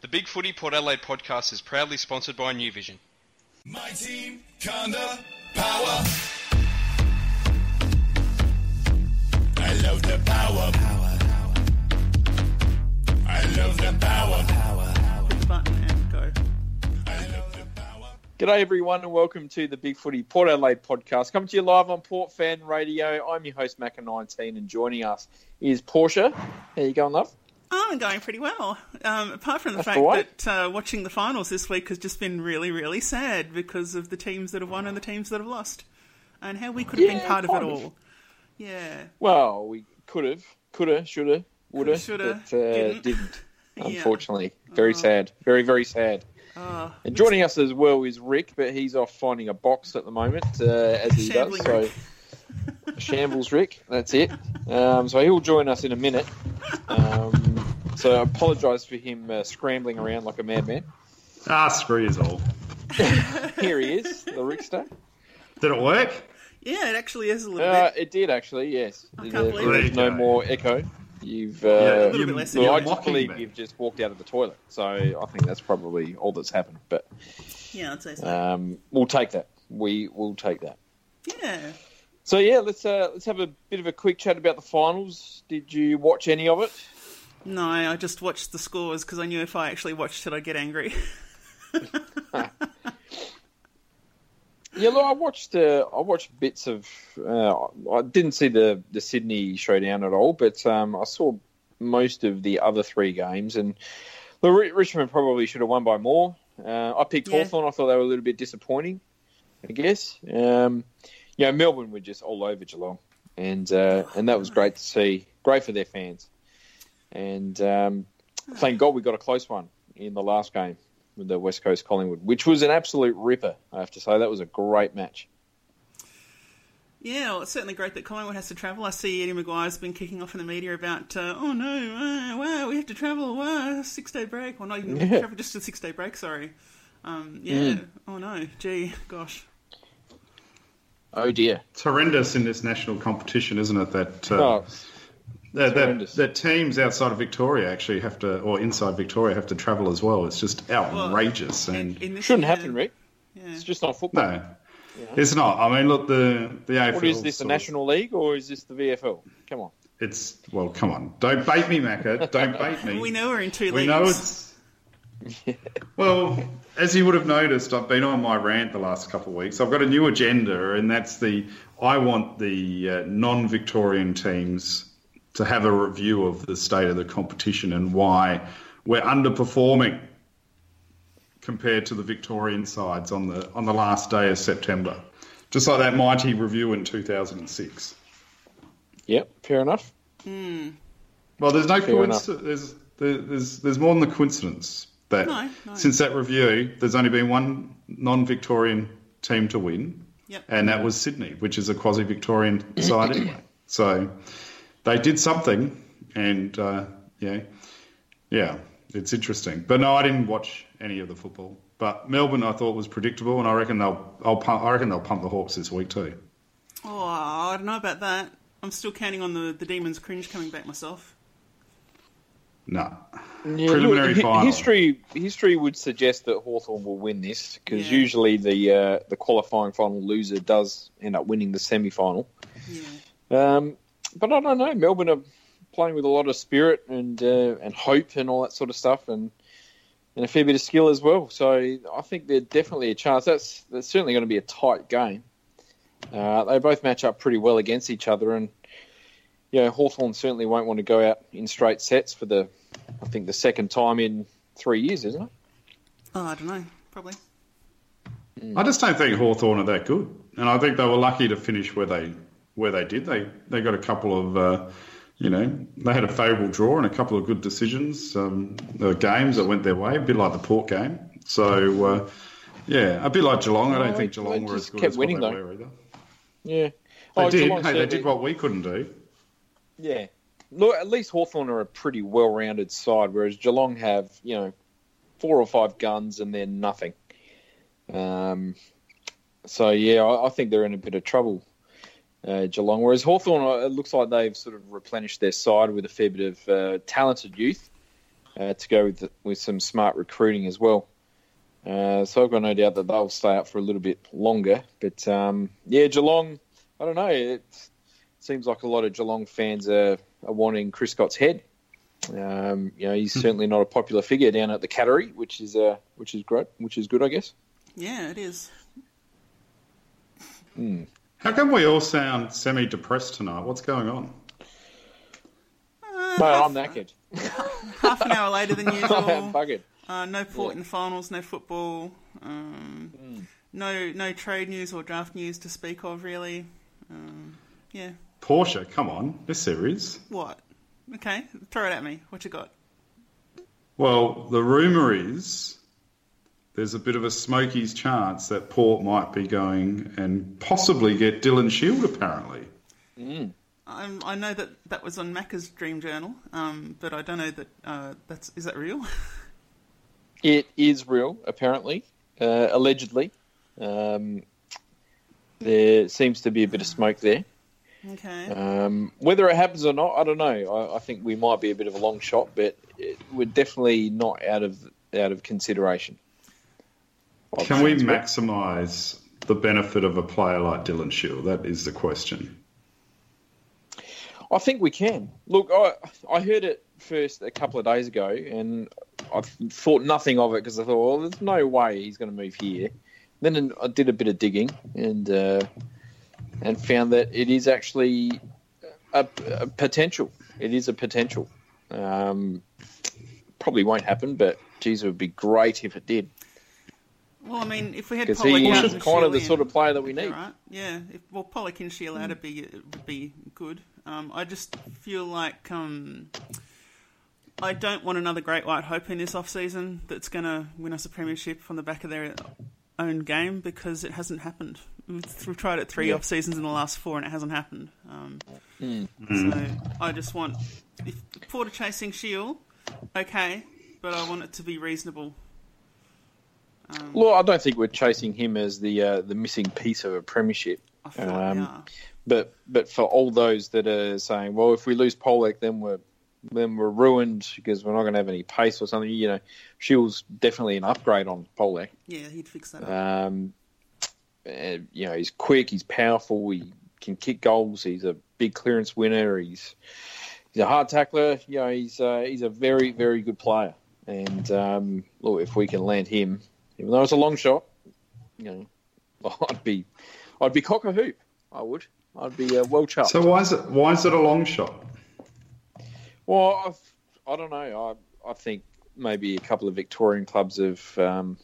The Big Footy Port Adelaide podcast is proudly sponsored by New Vision. My team, Conda, power. I love the power. Power, power. I love the power. Power, Push the button and go. I love the power. G'day everyone and welcome to the Big Footy Port Adelaide podcast. Coming to you live on Port Fan Radio. I'm your host Macca19 and joining us is Portia. How you going, love? I'm going pretty well. Um, apart from the That's fact right. that uh, watching the finals this week has just been really, really sad because of the teams that have won and the teams that have lost, and how we could have been part of it of. all. Yeah, Well, we could have, could have, should have, would have, but uh, didn't. didn't. Yeah. Unfortunately, very sad, very very sad. oh, And joining us as well is Rick, but he's off finding a box at the moment, uh, as he Shambling does. Rick. So, shambles Rick, that's it. Um, so he'll join us in a minute. Um, so I apologise for him uh, scrambling around like a madman. Ah, screw you all. Here he is, the Rickster. Did it work? yeah, it actually is a little Uh, bit. it did actually, yes. I can't There- believe there's it. no more echo. You've uh, Yeah, A little bit less well, I just believe me. you've just walked out of the toilet. So I think that's probably all that's happened. But Yeah, I'd say so. um, we'll take that. We will take that. yeah. So yeah, let's uh, let's have a bit of a quick chat about the finals. Did you watch any of it? No, I just watched the scores because I knew if I actually watched it, I'd get angry. Yeah, look, I watched uh, I watched bits of. Uh, I didn't see the the Sydney showdown at all, but um, I saw most of the other three games, and the Ri- Richmond probably should have won by more. Uh, I picked Yeah. Hawthorn. I thought they were a little bit disappointing. I guess. Um, you know, Melbourne were just all over Geelong, and uh, and that was great to see. Great for their fans, and um, thank God we got a close one in the last game with the West Coast Collingwood, which was an absolute ripper. I have to say that was a great match. Yeah, well, it's certainly great that Collingwood has to travel. I see Eddie McGuire's been kicking off in the media about, uh, oh no, uh, wow, we have to travel, wow, six day break. Well, not even Yeah. travel, just a six day break, sorry. Um, yeah, Mm. oh no, gee, gosh. Oh dear. It's horrendous in this national competition, isn't it? That uh, Oh, that, that, horrendous. that teams outside of Victoria actually have to, or inside Victoria have to travel as well. It's just outrageous, In, and in this shouldn't year- happen, Rick. Yeah. It's just not football. no, it's not. I mean, look, the the AFL. What is this, the sort of- National League or is this the VFL? Come on. It's well, come on, don't bait me, Macca. Don't bait me. We know we're in two We leagues. know it's. Well, as you would have noticed, I've been on my rant the last couple of weeks. I've got a new agenda, and that's the I want the uh, non-Victorian teams to have a review of the state of the competition and why we're underperforming compared to the Victorian sides on the on the last day of September. Just like that mighty review in 2006. Yep, fair enough. Hmm. Well, there's no Fair coincidence. There's, there- there's there's more than the coincidence that No, no. since that review, there's only been one non-Victorian team to win, Yep. and that was Sydney, which is a quasi-Victorian side anyway. So they did something, and uh, yeah, yeah, it's interesting. But no, I didn't watch any of the football. But Melbourne, I thought was predictable, and I reckon they'll I'll pump, I reckon they'll pump the Hawks this week too. Oh, I don't know about that. I'm still counting on the, the Demons cringe coming back myself. No, Yeah, Preliminary look, final. History history would suggest that Hawthorn will win this because Yeah. usually the uh, the qualifying final loser does end up winning the semi final. Yeah. Um, but I don't know. Melbourne are playing with a lot of spirit and uh, and hope and all that sort of stuff, and and a fair bit of skill as well. So I think they're definitely a chance. That's that's certainly going to be a tight game. Uh, they both match up pretty well against each other, and you know Hawthorn certainly won't want to go out in straight sets for the I think the second time in three years, isn't it? Oh, I don't know. Probably. I just don't think Hawthorn are that good, and I think they were lucky to finish where they where they did. They they got a couple of uh, you know they had a favourable draw and a couple of good decisions, um, games that went their way, a bit like the Port game. So uh, yeah, a bit like Geelong. I don't think Geelong were as good kept as what winning, they though. were either. Yeah. They Oh, did. Geelong Hey, they did what we couldn't do. Yeah. Look, at least Hawthorn are a pretty well-rounded side, whereas Geelong have, you know, four or five guns and then nothing. Um, so, yeah, I, I think they're in a bit of trouble, uh, Geelong. Whereas Hawthorn, it looks like they've sort of replenished their side with a fair bit of uh, talented youth. uh, to go with with some smart recruiting as well. Uh, so I've got no doubt that they'll stay up for a little bit longer. But um, yeah, Geelong, I don't know. It seems like a lot of Geelong fans are, are wanting Chris Scott's head. Um, you know, he's certainly not a popular figure down at the Cattery, which is uh, which is great, which is good, I guess. Yeah, it is. How come we all sound semi-depressed tonight? What's going on? Mate, I'm knackered. Half an hour later than I'm usual. buggered. Uh, no port in the finals, no football, um, no no trade news or draft news to speak of, really. Um, yeah. Portia, come on, this series. What? Okay, throw it at me. What you got? Well, the rumour is there's a bit of a Smokies chance that Port might be going and possibly get Dylan Shiel, apparently. I'm, I know that that was on Macca's Dream Journal, um, but I don't know that uh, that's is that real? It is real, apparently, uh, allegedly. Um, there seems to be a bit of smoke there. okay. Um, whether it happens or not, I don't know. I, I think we might be a bit of a long shot, but it, we're definitely not out of out of consideration. Can we sounds of it. maximise the benefit of a player like Dylan Shiel? That is the question. I think we can. Look, I I heard it first a couple of days ago, and I thought nothing of it because I thought, well, there's no way he's going to move here. Then I did a bit of digging and uh, and found that it is actually a, a potential. It is a potential. Um, probably won't happen, but geez, it would be great if it did Well, I mean, if we had because Pollock he is kind of the sort of player that we need. right? Yeah. If, well, Pollock and Shiel out would be it would be good. Um, I just feel like um, I don't want another Great White Hope in this off season that's going to win us a premiership on the back of their own game because it hasn't happened. We've, tried it three Yeah. off seasons in the last four and it hasn't happened. Um, Hmm. So I just want if Porter chasing Shiel, okay, but I want it to be reasonable. Um, Well, I don't think we're chasing him as the uh, the missing piece of a premiership. I feel Um. But but for all those that are saying, well, if we lose Pollock, then we're then we're ruined because we're not going to have any pace or something. You know, Shiel's definitely an upgrade on Pollock. Yeah, he'd fix that up. Um, you know, he's quick, he's powerful, he can kick goals, he's a big clearance winner, he's he's a hard tackler. You know, he's uh, he's a very very good player. And um, look, if we can land him, even though it's a long shot, you know, I'd be I'd be cock a hoop. I would. I'd be uh, well chuffed. So why is it why is it a long shot? Well, I've, I don't know. I I think maybe a couple of Victorian clubs have um,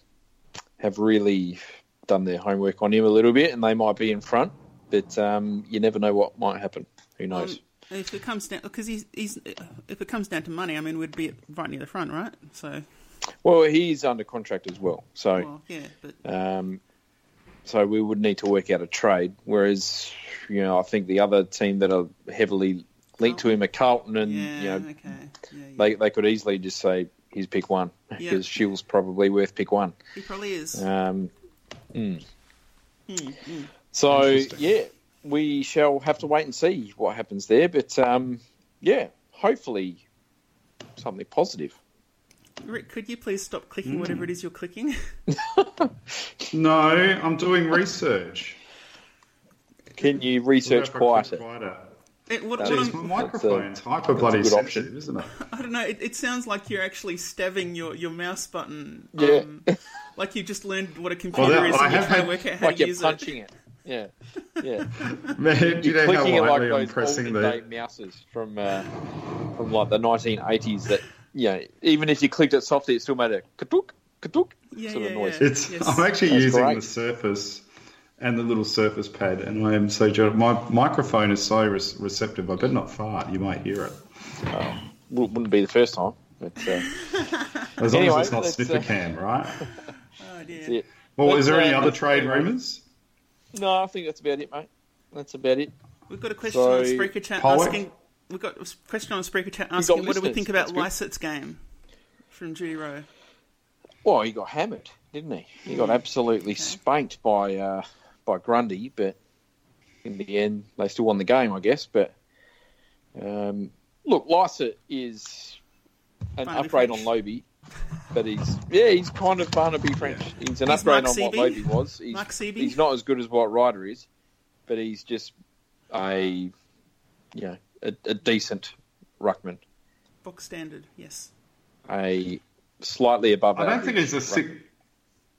have really done their homework on him a little bit, and they might be in front. But um, you never know what might happen. Who knows? Um, if it comes down, because he's, he's, if it comes down to money, I mean, we'd be right near the front, right? So, well, he's under contract as well, so well, yeah, but um, so we would need to work out a trade. Whereas, you know, I think the other team that are heavily linked to him are Carlton, and yeah, you know, okay, yeah, yeah. they they could easily just say he's pick one because Shiel's probably worth pick one. he probably is. Um, mm. mm. So yeah, we shall have to wait and see what happens there. But um, yeah, hopefully something positive. Rick, could you please stop clicking whatever it is you're clicking? No, I'm doing research. Can you research What if I click quieter? quieter? It, what, That what Jeez, I'm- my microphone's hyper bloody good option. sensitive, isn't it? I don't know. It, it sounds like you're actually stabbing your, your mouse button. Yeah. Um, like you just learned what a computer Well, is I and you're trying to work out how Like to you're use punching it. Yeah, yeah. Man, do you You're know how clicking it like lightly I'm pressing day the? mouses from uh, from like the 1980s. That you know, even if you clicked it softly, it still made a katuk katuk Yeah, sort of noise. yeah. It's Yes. I'm actually That's using great. the Surface and the little Surface Pad, and I am so jo- my microphone is so re- receptive. I better not fart. You might hear it. Wou- Wouldn't be the first time, but uh, As long Anyway, as it's not let's, sniffer uh, cam, right? Oh, dear. Well, Let's, is there any uh, other trade rumours? No, I think that's about it, mate. That's about it. We've got a question So, on Spreaker Chat Pollock? asking. We've got a question on Spreaker Chat asking, what do we think about. Lycett's game from Judy Rowe? Well, he got hammered, didn't he? He got absolutely spanked by uh, by Grundy, but in the end, they still won the game, I guess. But um, look, Lycett is an Barnaby upgrade French. on Lobbe, but he's yeah, he's kind of Barnaby French. He's an He's upgrade on what. Lobbe was. He's, Mark he's not as good as what Ryder is, but he's just a you know a, a decent ruckman, Book standard, yes. a slightly above. I don't think he's a six.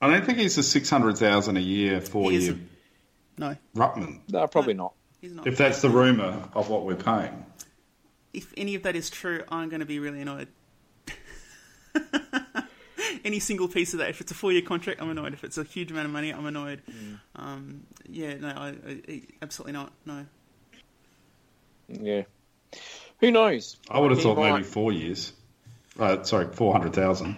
I don't think he's a six hundred thousand a year four He year isn't. No, ruckman. No, probably not. he's not. If that's the rumor of what we're paying, if any of that is true, I'm going to be really annoyed. any single piece of that, if it's a four-year contract, I'm annoyed. If it's a huge amount of money, I'm annoyed. Mm. Um, yeah, no, I, I, absolutely not. No, Yeah. Who knows? I would have thought might- maybe four years. Uh, sorry, four hundred thousand.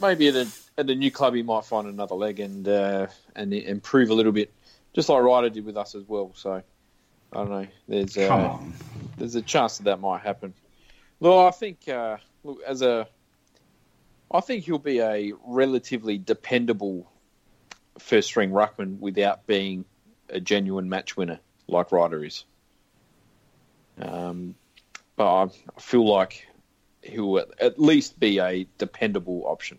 maybe at a, at a new club he might find another leg and uh, and improve a little bit, just like Ryder did with us as well. So I don't know. There's uh, on. there's a chance that that might happen. Well, I think uh, look as a, I think he'll be a relatively dependable first string ruckman without being a genuine match winner like Ryder is. Um, but I, I feel like he'll at, at least be a dependable option.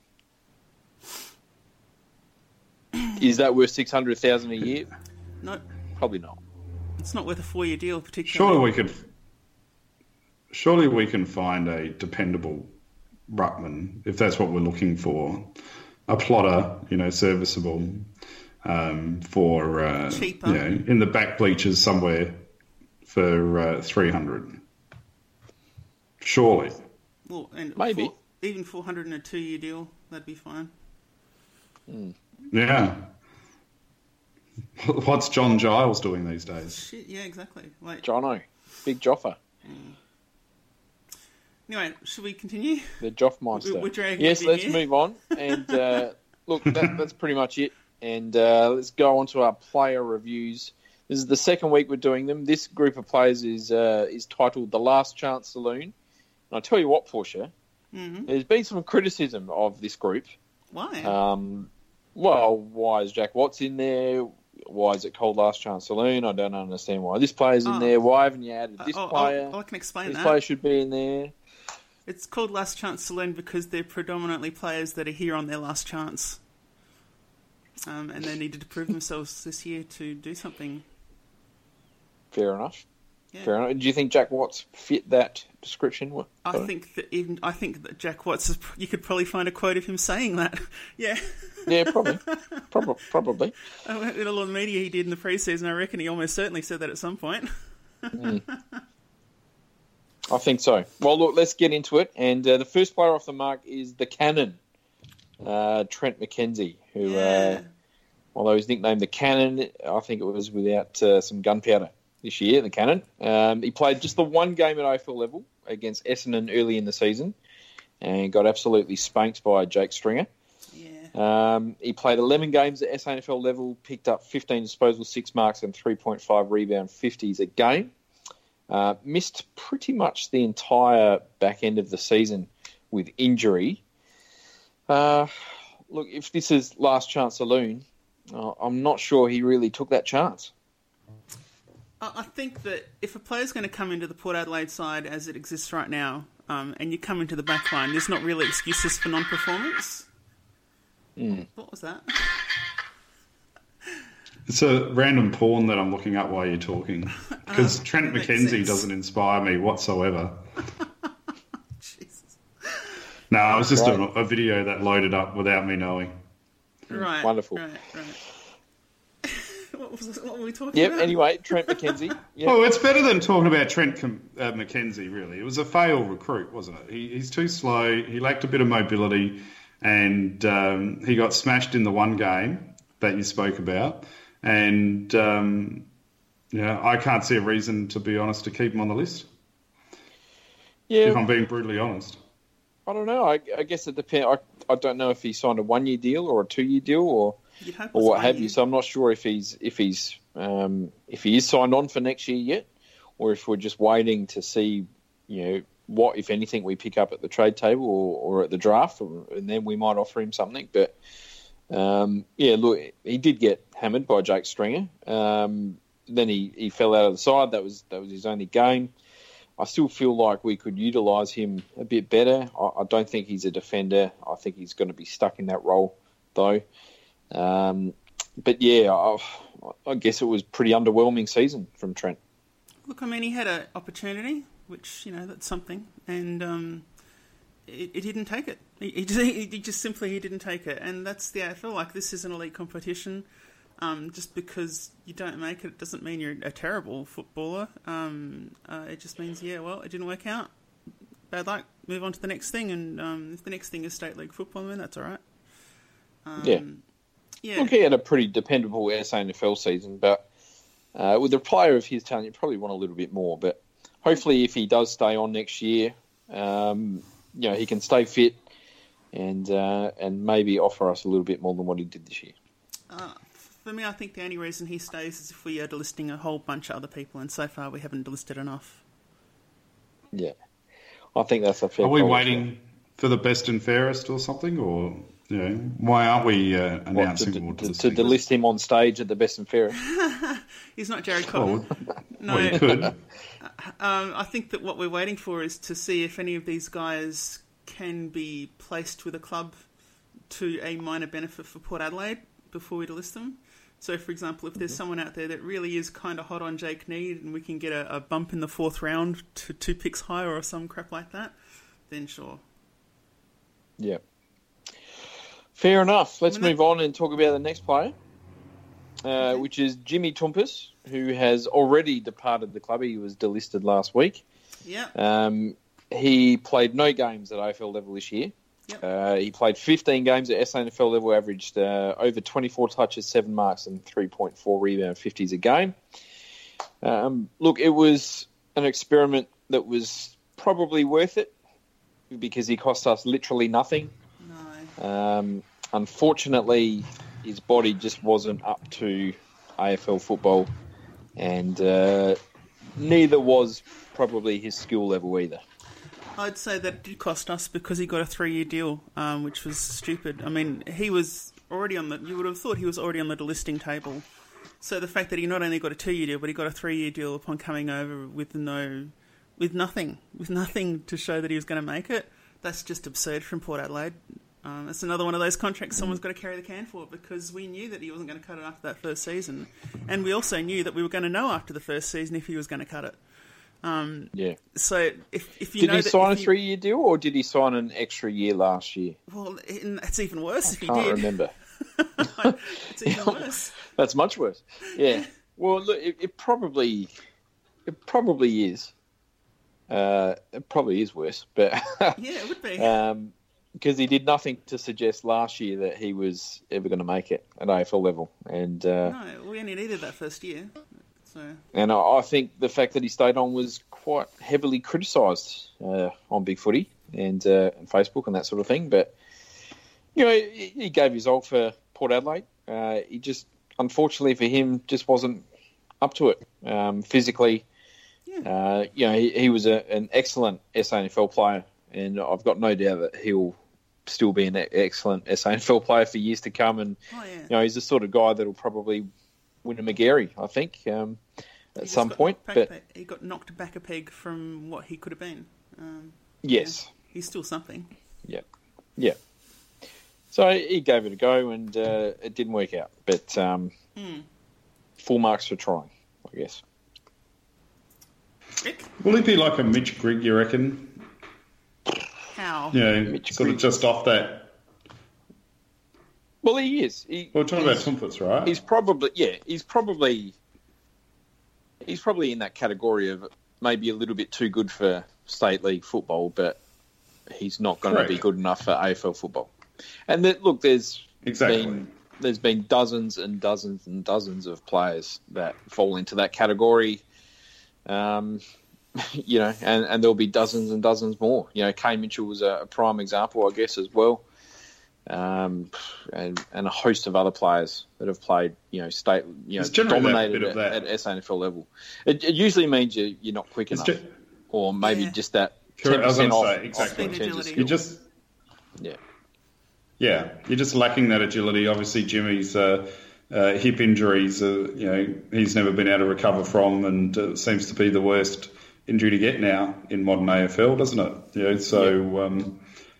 Is that worth six hundred thousand a year? no, Probably not. it's not worth a four-year deal, particularly. Surely we could. Surely we can find a dependable ruckman if that's what we're looking for. A plotter, you know, serviceable um, for uh, Cheaper. you know, in the back bleachers somewhere for uh, three hundred. Surely, Well, and Maybe. four- even 400 in a two-year deal, that'd be fine. yeah. What's John Giles doing these days? Shit, yeah, exactly. Like, Jono, big Joffa, anyway, should we continue? the Joffmeister. We're dragging yes, let's here. move on. And uh, look, that, that's pretty much it. And uh, let's go on to our player reviews. This is the second week we're doing them. This group of players is uh, is titled the Last Chance Saloon. And I tell you what, Portia, Mhm. there's been some criticism of this group. Why? Um, well, why is Jack Watts in there? Why is it called Last Chance Saloon? I don't understand why this player's in Oh. there. Why haven't you added this oh, player? oh, I can explain this that. player should be in there. It's called Last Chance Saloon because they're predominantly players that are here on their last chance. Um, and they needed to prove themselves this year to do something. Fair enough. Yeah. Fair enough. Do you think Jack Watts fit that description? What- I think that even I think that Jack Watts is, you could probably find a quote of him saying that. yeah, Yeah, probably. probably. Probably. in a lot of media he did in the preseason, I reckon he almost certainly said that at some point. I think so. Well, look, let's get into it. And uh, the first player off the mark is the Cannon, uh, Trent McKenzie, who, Yeah. uh, although he's nicknamed the Cannon, I think it was without uh, some gunpowder this year, the Cannon. Um, he played just the one game at AFL level against Essendon early in the season and got absolutely spanked by Jake Stringer. Yeah, Um, he played 11 games at SANFL level, picked up 15 disposals, 6 marks, and 3.5 rebound 50s a game. Uh, missed pretty much the entire back end of the season with injury. Uh, look, if this is last chance saloon, uh, I'm not sure he really took that chance. I I think that if a player's going to come into the Port Adelaide side as it exists right now, um, and you come into the back line, there's not really excuses for non-performance. What was that? It's a random porn that I'm looking up while you're talking. Because Trent McKenzie sense. doesn't inspire me whatsoever. Jesus. No, it was just a, Right. a video that loaded up without me knowing. Right. Wonderful. Right. Right. what, was this, what were we talking Yep, about? anyway, Trent McKenzie. Yep. Well, it's better than talking about Trent Com- uh, McKenzie, really. It was a fail recruit, wasn't it? He, he's too slow, he lacked a bit of mobility, and um, he got smashed in the one game that you spoke about. And, um, yeah, I can't see a reason, to be honest, to keep him on the list, yeah, if I'm being brutally honest. I don't know. I, I guess it depends. I, I don't know if he signed a one year deal or a two year deal or, You'd hope it or what have you. So I'm not sure if he's if he's um, if he is signed on for next year yet, or if we're just waiting to see, you know, what if anything we pick up at the trade table or, or at the draft, or, and then we might offer him something. But um, yeah, look, he did get hammered by Jake Stringer. Um, then he, he fell out of the side. That was that was his only game. I still feel like we could utilise him a bit better. I, I, don't think he's a defender. I think he's going to be stuck in that role, though. Um, but yeah, I, I, guess it was pretty underwhelming season from Trent. Look, I mean, he had an opportunity, which you know that's something, and um, it, it, didn't take it. He, he, just, he, just, simply he didn't take it, and that's the AFL. Like this is an elite competition. Um, just because you don't make it doesn't mean you're a terrible footballer. Um, uh, it just means, yeah, well, it didn't work out. Bad luck. Move on to the next thing, and um, if the next thing is state league football, then that's all right. yeah. Yeah. Look, he had a pretty dependable SANFL season, but uh, with a player of his talent, you probably want a little bit more. But hopefully, if he does stay on next year, um, you know, he can stay fit and uh, and maybe offer us a little bit more than what he did this year. Uh, for me, I think the only reason he stays is if we are delisting a whole bunch of other people, and so far we haven't delisted enough. Yeah, I think that's a fair. Are we waiting for the best and fairest or something, or you know, why aren't we uh, announcing what, to, to, to, delist him on stage at the best and fairest? He's not Jared Cotton. Well, no, well, could. um, I think that what we're waiting for is to see if any of these guys can be placed with a club to a minor benefit for Port Adelaide before we delist them. So, for example, if there's mm-hmm. someone out there that really is kind of hot on Jake Neade and we can get a, a, bump in the fourth round to two picks higher or some crap like that, then sure. Yeah. Fair enough. Let's move on and talk about the next player, uh, which is Jimmy Toumpas, who has already departed the club. He was delisted last week. Yeah. Um, he played no games at AFL level this year. Yep. Uh, he played 15 games at SANFL level, averaged uh, over 24 touches, 7 marks, and 3.4 rebound 50s a game. Um, look, it was an experiment that was probably worth it because he cost us literally nothing. No. Um, unfortunately, his body just wasn't up to AFL football, and uh, neither was probably his skill level either. I'd say that it did cost us because he got a three-year deal, um, which was stupid. I mean, he was already on the. You would have thought he was already on the delisting table. So the fact that he not only got a two-year deal, but he got a three-year deal upon coming over with no, with nothing, with nothing to show that he was going to make it. That's just absurd from Port Adelaide. Um, it's another one of those contracts someone's got to carry the can for because we knew that he wasn't going to cut it after that first season, and we also knew that we were going to know after the first season if he was going to cut it. Um, yeah. So if, if you did he sign a three year deal or did he sign an extra year last year? Well, it's even worse I if he can't did. remember. it's even worse. That's much worse. Yeah. Well, look, it, it probably it probably is. Uh, it probably is worse, but yeah, it would be. Um, because he did nothing to suggest last year that he was ever going to make it at AFL level, and uh, no, we only needed that first year. So. And I, I think the fact that he stayed on was quite heavily criticised uh, on Big Footy and, uh, and Facebook and that sort of thing. But you know, he, he gave his all for Port Adelaide. Uh, he just, unfortunately for him, just wasn't up to it um, physically. Uh, you know, he, he was a, an excellent SANFL player, and I've got no doubt that he'll still be an excellent SANFL player for years to come. And oh, yeah. you know, he's the sort of guy that'll probably win a Magarey, I think, um, at some point. But he got knocked back a peg from what he could have been. Um, yes, yeah, he's still something. Yeah, yeah. So he gave it a go, and uh, it didn't work out. But um, mm. full marks for trying, I guess. Rick? Will he be like a Mitch Grigg, you reckon? How? Yeah, Mitch sort Grigg. of just off that well, he is. He, well, we're talking about Toumpas, right? He's probably yeah. He's probably he's probably in that category of maybe a little bit too good for state league football, but he's not going to be good enough for AFL football. And that, look, there's exactly. been there's been dozens and dozens and dozens of players that fall into that category. Um, you know, and, and there'll be dozens and dozens more. You know, Kane Mitchell was a, a prime example, I guess, as well um, and, and a host of other players that have played, you know, state, you know, dominated at, at SANFL level. It, it, usually means you, you're not quick enough, just, or maybe yeah. just that ten percent off. Say, exactly. Off you just, yeah, yeah, you're just lacking that agility. Obviously, Jimmy's uh, uh, hip injuries, uh, you know, he's never been able to recover from, and uh, seems to be the worst injury to get now in modern AFL, doesn't it? You know, so, um,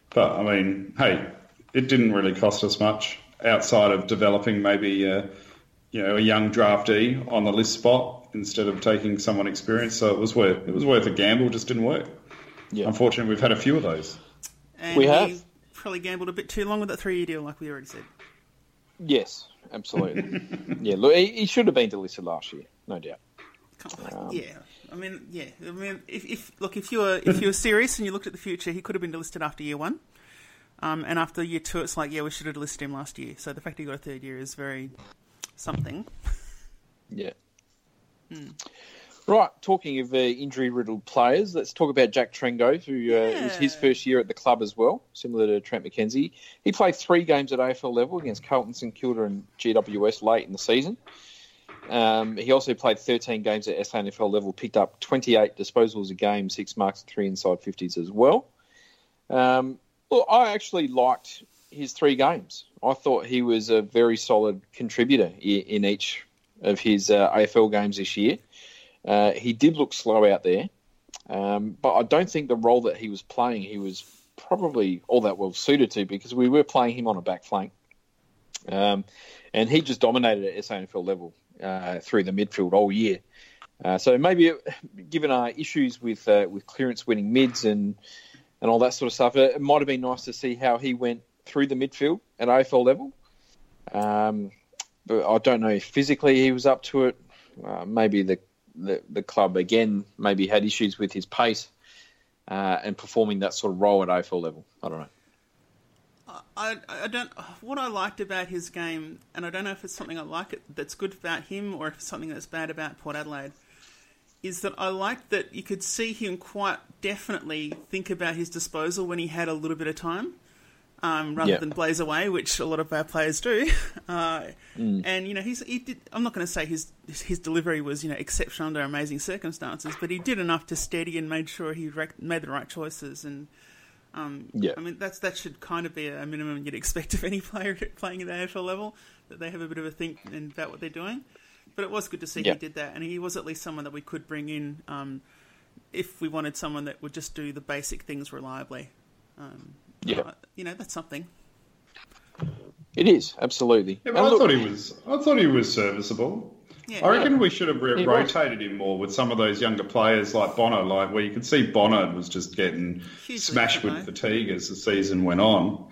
but I mean, hey, it didn't really cost us much outside of developing maybe uh, you know a young draftee on the list spot instead of taking someone experienced. So it was worth it was worth a gamble. Just didn't work. Yeah. Unfortunately, we've had a few of those. And We have. he probably gambled a bit too long with that three-year deal, like we already said. Yes, absolutely. yeah, look, he, he should have been delisted last year, no doubt. Can't- yeah, I mean, yeah, I mean, if, if look, if you were if you were serious and you looked at the future, he could have been delisted after year one, um, and after year two, it's like, yeah, we should have delisted him last year. So the fact he got a third year is very something. Yeah. Right, talking of uh, injury riddled players, let's talk about Jack Trengove, who uh, it was his first year at the club as well, similar to Trent McKenzie. He played three games at AFL level against Carlton, St Kilda, and GWS late in the season. Um, he also played 13 games at SANFL level, picked up 28 disposals a game, six marks, three inside 50s as well. Um, well, I actually liked his three games. I thought he was a very solid contributor in each of his uh, AFL games this year. Uh, he did look slow out there, um, but I don't think the role that he was playing, he was probably all that well suited to because we were playing him on a back flank. Um, and he just dominated at SANFL level uh, through the midfield all year. Uh, so maybe, given our issues with uh, with clearance winning mids and and all that sort of stuff, it, it might have been nice to see how he went through the midfield at AFL level. Um, but I don't know if physically he was up to it. Uh, maybe the, the the club again maybe had issues with his pace uh, and performing that sort of role at AFL level. I don't know. I, I don't. What I liked about his game, and I don't know if it's something I like it that's good about him or if it's something that's bad about Port Adelaide, is that I liked that you could see him quite definitely think about his disposal when he had a little bit of time, um, rather Yeah. than blaze away, which a lot of our players do. Uh, And you know, he's he did. I'm not going to say his his delivery was you know exceptional under amazing circumstances, but he did enough to steady and made sure he rec- made the right choices and. Um, Yeah. I mean, that's that should kind of be a minimum you'd expect of any player playing at the AFL level that they have a bit of a think about what they're doing. But it was good to see Yeah. he did that, and he was at least someone that we could bring in um, if we wanted someone that would just do the basic things reliably. Um, Yeah. uh, you know, that's something. It is absolutely. Yeah, but I look- thought he was. I thought he was serviceable. Yeah, I reckon we should have re- rotated him more with some of those younger players like Bonner, like where you could see Bonner was just getting Hugely smashed with different, fatigue as the season went on.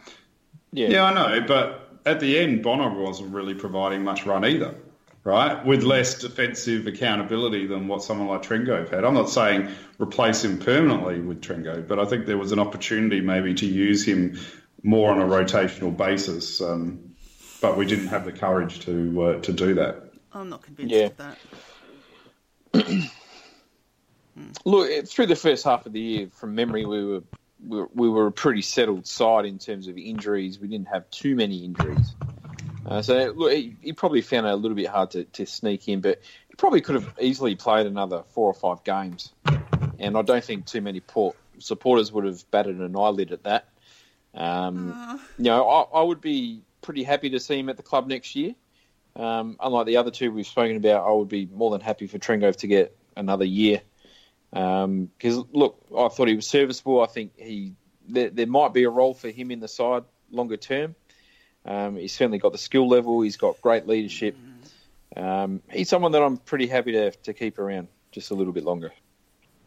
yeah, Yeah, I know, but at the end, Bonner wasn't really providing much run either, right? With less defensive accountability than what someone like Trengove had. I'm not saying replace him permanently with Trengove, but I think there was an opportunity maybe to use him more on a rotational basis. Um, but we didn't have the courage to uh, to do that. I'm not convinced Yeah. of that. Look, eh, through the first half of the year, from memory, we were we were, we were a pretty settled side in terms of injuries. We didn't have too many injuries. Uh, so look, he, he probably found it a little bit hard to, to sneak in, but he probably could have easily played another four or five games. And I don't think too many port supporters would have batted an eyelid at that. Um, you know, I, I would be pretty happy to see him at the club next year. Um, unlike the other two we've spoken about, I would be more than happy for Trengove to get another year. Because look, I thought he was serviceable. I think he there, there might be a role for him in the side longer term. Um, he's certainly got the skill level. He's got great leadership. Um, he's someone that I'm pretty happy to to keep around just a little bit longer.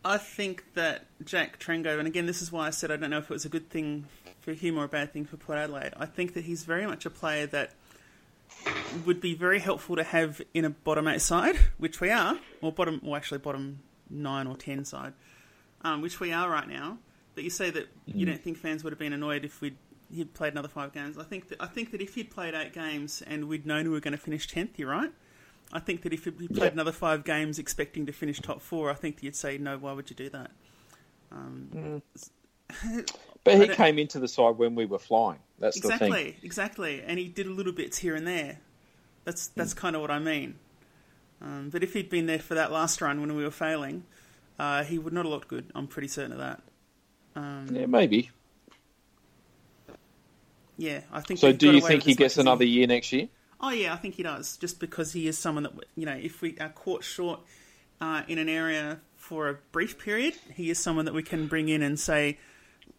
I think that Jack Trengove, and again, this is why I said I don't know if it was a good thing for him or a bad thing for Port Adelaide. I think that he's very much a player that would be very helpful to have in a bottom eight side, which we are, or bottom, or actually bottom nine or ten side, um, which we are right now. But you say that you don't think fans would have been annoyed if we'd he'd played another five games. I think that I think that if he'd played eight games and we'd known we were going to finish tenth, you're right. I think that if he played Yeah. another five games expecting to finish top four, I think that you'd say no. Why would you do that? Um, But he came into the side when we were flying. That's the thing. exactly, exactly, and he did a little bits here and there. That's that's kind of what I mean. Um, but if he'd been there for that last run when we were failing, uh, he would not have looked good. I'm pretty certain of that. Um, Yeah, maybe. Yeah, I think. So, they've do you think he gets another year next year? Oh yeah, I think he does. Just because he is someone that you know, if we are caught short uh, in an area for a brief period, he is someone that we can bring in and say,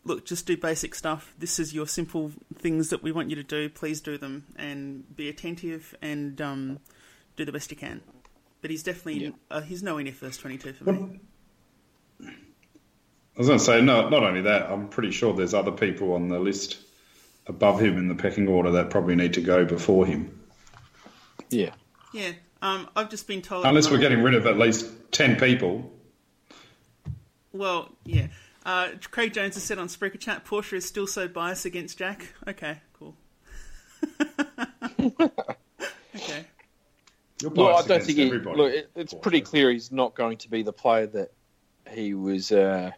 look, just do basic stuff. This is your simple things that we want you to do. Please do them and be attentive and um, do the best you can. But he's definitely Yeah. uh, he's nowhere near first twenty two for me. I was going to say, no, not only that, I'm pretty sure there's other people on the list above him in the pecking order that probably need to go before him. Yeah. Yeah, um, I've just been told. Unless we're getting rid of at least 10 people. Well, yeah. Uh, Craig Jones has said on Spreaker Chat, Portia is still so biased against Jack. Okay, cool. okay. You're Look, I don't against think he. everybody. Look, it, it's pretty clear he's not going to be the player that he was uh,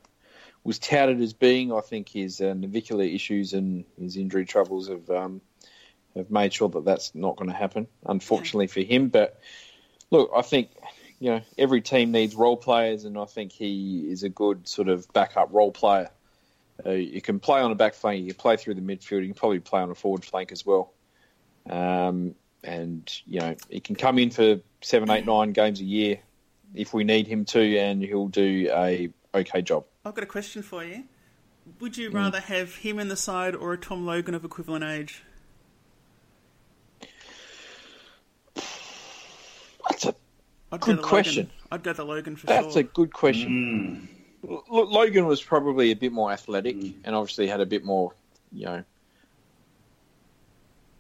was touted as being. I think his uh, navicular issues and his injury troubles have um, have made sure that that's not going to happen. Unfortunately for him, but look, I think you know every team needs role players, and I think he is a good sort of backup role player. Uh, you can play on a back flank, you can play through the midfield, you can probably play on a forward flank as well. Um, and you know he can come in for seven, eight, nine games a year if we need him to, and he'll do a okay job. I've got a question for you. Would you mm. rather have him in the side or a Tom Logan of equivalent age? That's a I'd Good go question. Logan. I'd go the Logan for that. that's sure. a good question. Mm. L- Look, Logan was probably a bit more athletic, mm. and obviously had a bit more, you know,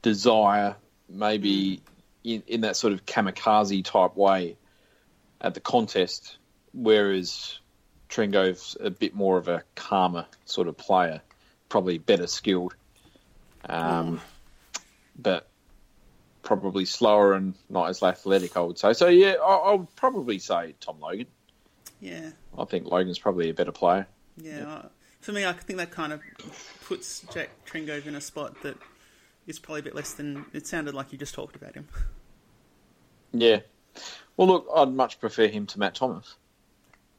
desire, maybe in, in that sort of kamikaze type way at the contest, whereas Trengove's a bit more of a calmer sort of player, probably better skilled, um, but probably slower and not as athletic, I would say. So yeah, I, I would probably say Tom Logan. Yeah, I think Logan's probably a better player. yeah. I- For me, I think that kind of puts Jack Trengove in a spot that is probably a bit less than. It sounded like you just talked about him. Yeah. Well, look, I'd much prefer him to Matt Thomas.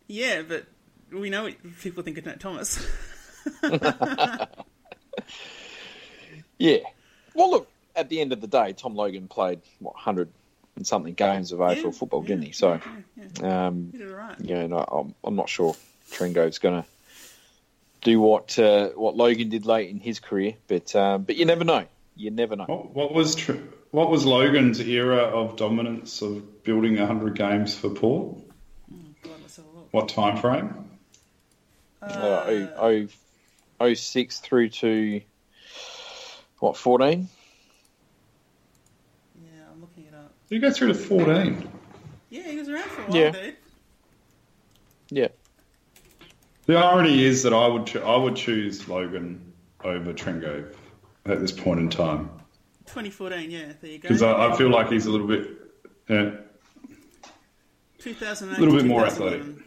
Yeah, but we know what people think of Matt Thomas. Yeah. Well, look, at the end of the day, Tom Logan played what hundred and something games of AFL Yeah, football, yeah, didn't he? So, yeah, yeah. um, He did all right. you know, I'm, I'm not sure Trengove's going to do what uh, what Logan did late in his career, but um, but you never know. You never know. What, what was tr- what was Logan's era of dominance of building 100 games for Port? God, let's have a look. What time frame? Uh, oh, oh, 06 through to what 14? Yeah, I'm looking it up. You go through to 14. Yeah, he was around for a while, Yeah. dude. Yeah. The irony is that I would cho- I would choose Logan over Trengove at this point in time 2014, yeah, there you go. because I, I feel like he's a little bit. Yeah, 2008, a little bit more 2011.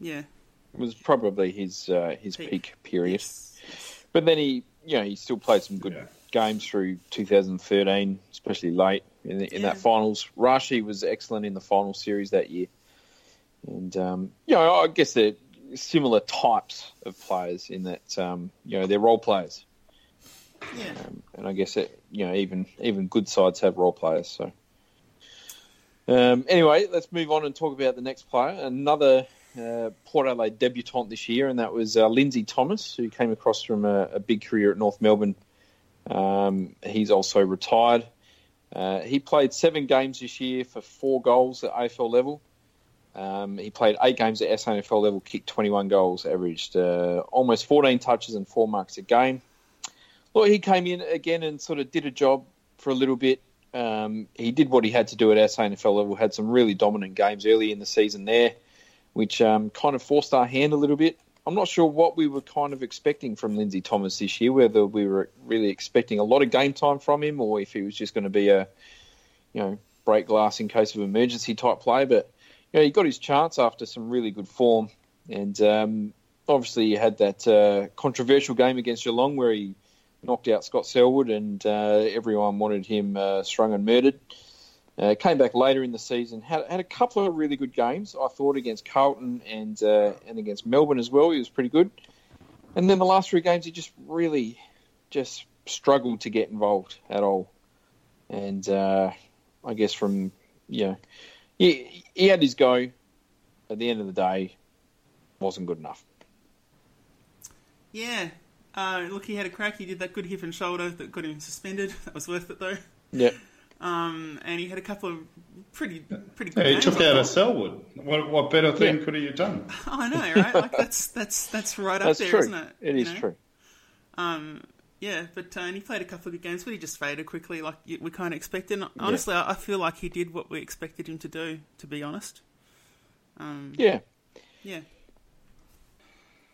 Yeah. It was probably his uh, his Peak. peak, period. Yes. But then he, you know, he still played some good Yeah. games through 2013, especially late in, the, in Yeah. that finals. Rashi was excellent in the final series that year, and um, you know, I guess they're similar types of players in that um, you know they're role players, Yeah. and I guess it, you know even even good sides have role players. So um, anyway, let's move on and talk about the next player, another. Uh, Port Adelaide debutant this year, and that was uh, Lindsay Thomas, who came across from a, a big career at North Melbourne. Um, he's also retired. Uh, he played seven games this year for four goals at AFL level. Um, he played eight games at SANFL level, kicked 21 goals, averaged uh, almost 14 touches and four marks a game. Look, he came in again and sort of did a job for a little bit. Um, he did what he had to do at SANFL level, had some really dominant games early in the season there, which um, kind of forced our hand a little bit. I'm not sure what we were kind of expecting from Lindsay Thomas this year, whether we were really expecting a lot of game time from him or if he was just going to be a, you know, break glass in case of emergency type play. But, you know, he got his chance after some really good form. And um, obviously he had that uh, controversial game against Geelong where he knocked out Scott Selwood and uh, everyone wanted him uh, strung and murdered. Uh, came back later in the season, had, had a couple of really good games, I thought, against Carlton and uh, and against Melbourne as well. He was pretty good. And then the last three games, he just really just struggled to get involved at all. And uh, I guess from, you know, he, he had his go at the end of the day, wasn't good enough. Yeah. Uh, look, he had a crack. He did that good hip and shoulder that got him suspended. That was worth it, though. Yeah. Um, and he had a couple of pretty pretty good Yeah, he took out a. Selwood. What, what better thing Yeah. could he have done? I know, right? Like that's that's that's right up That's there, true. not it? It You is know? true. Um, yeah, but uh, and he played a couple of good games, but he just faded quickly, like we kind of expected. And honestly, I I feel like he did what we expected him to do. To be honest, um, Yeah. yeah,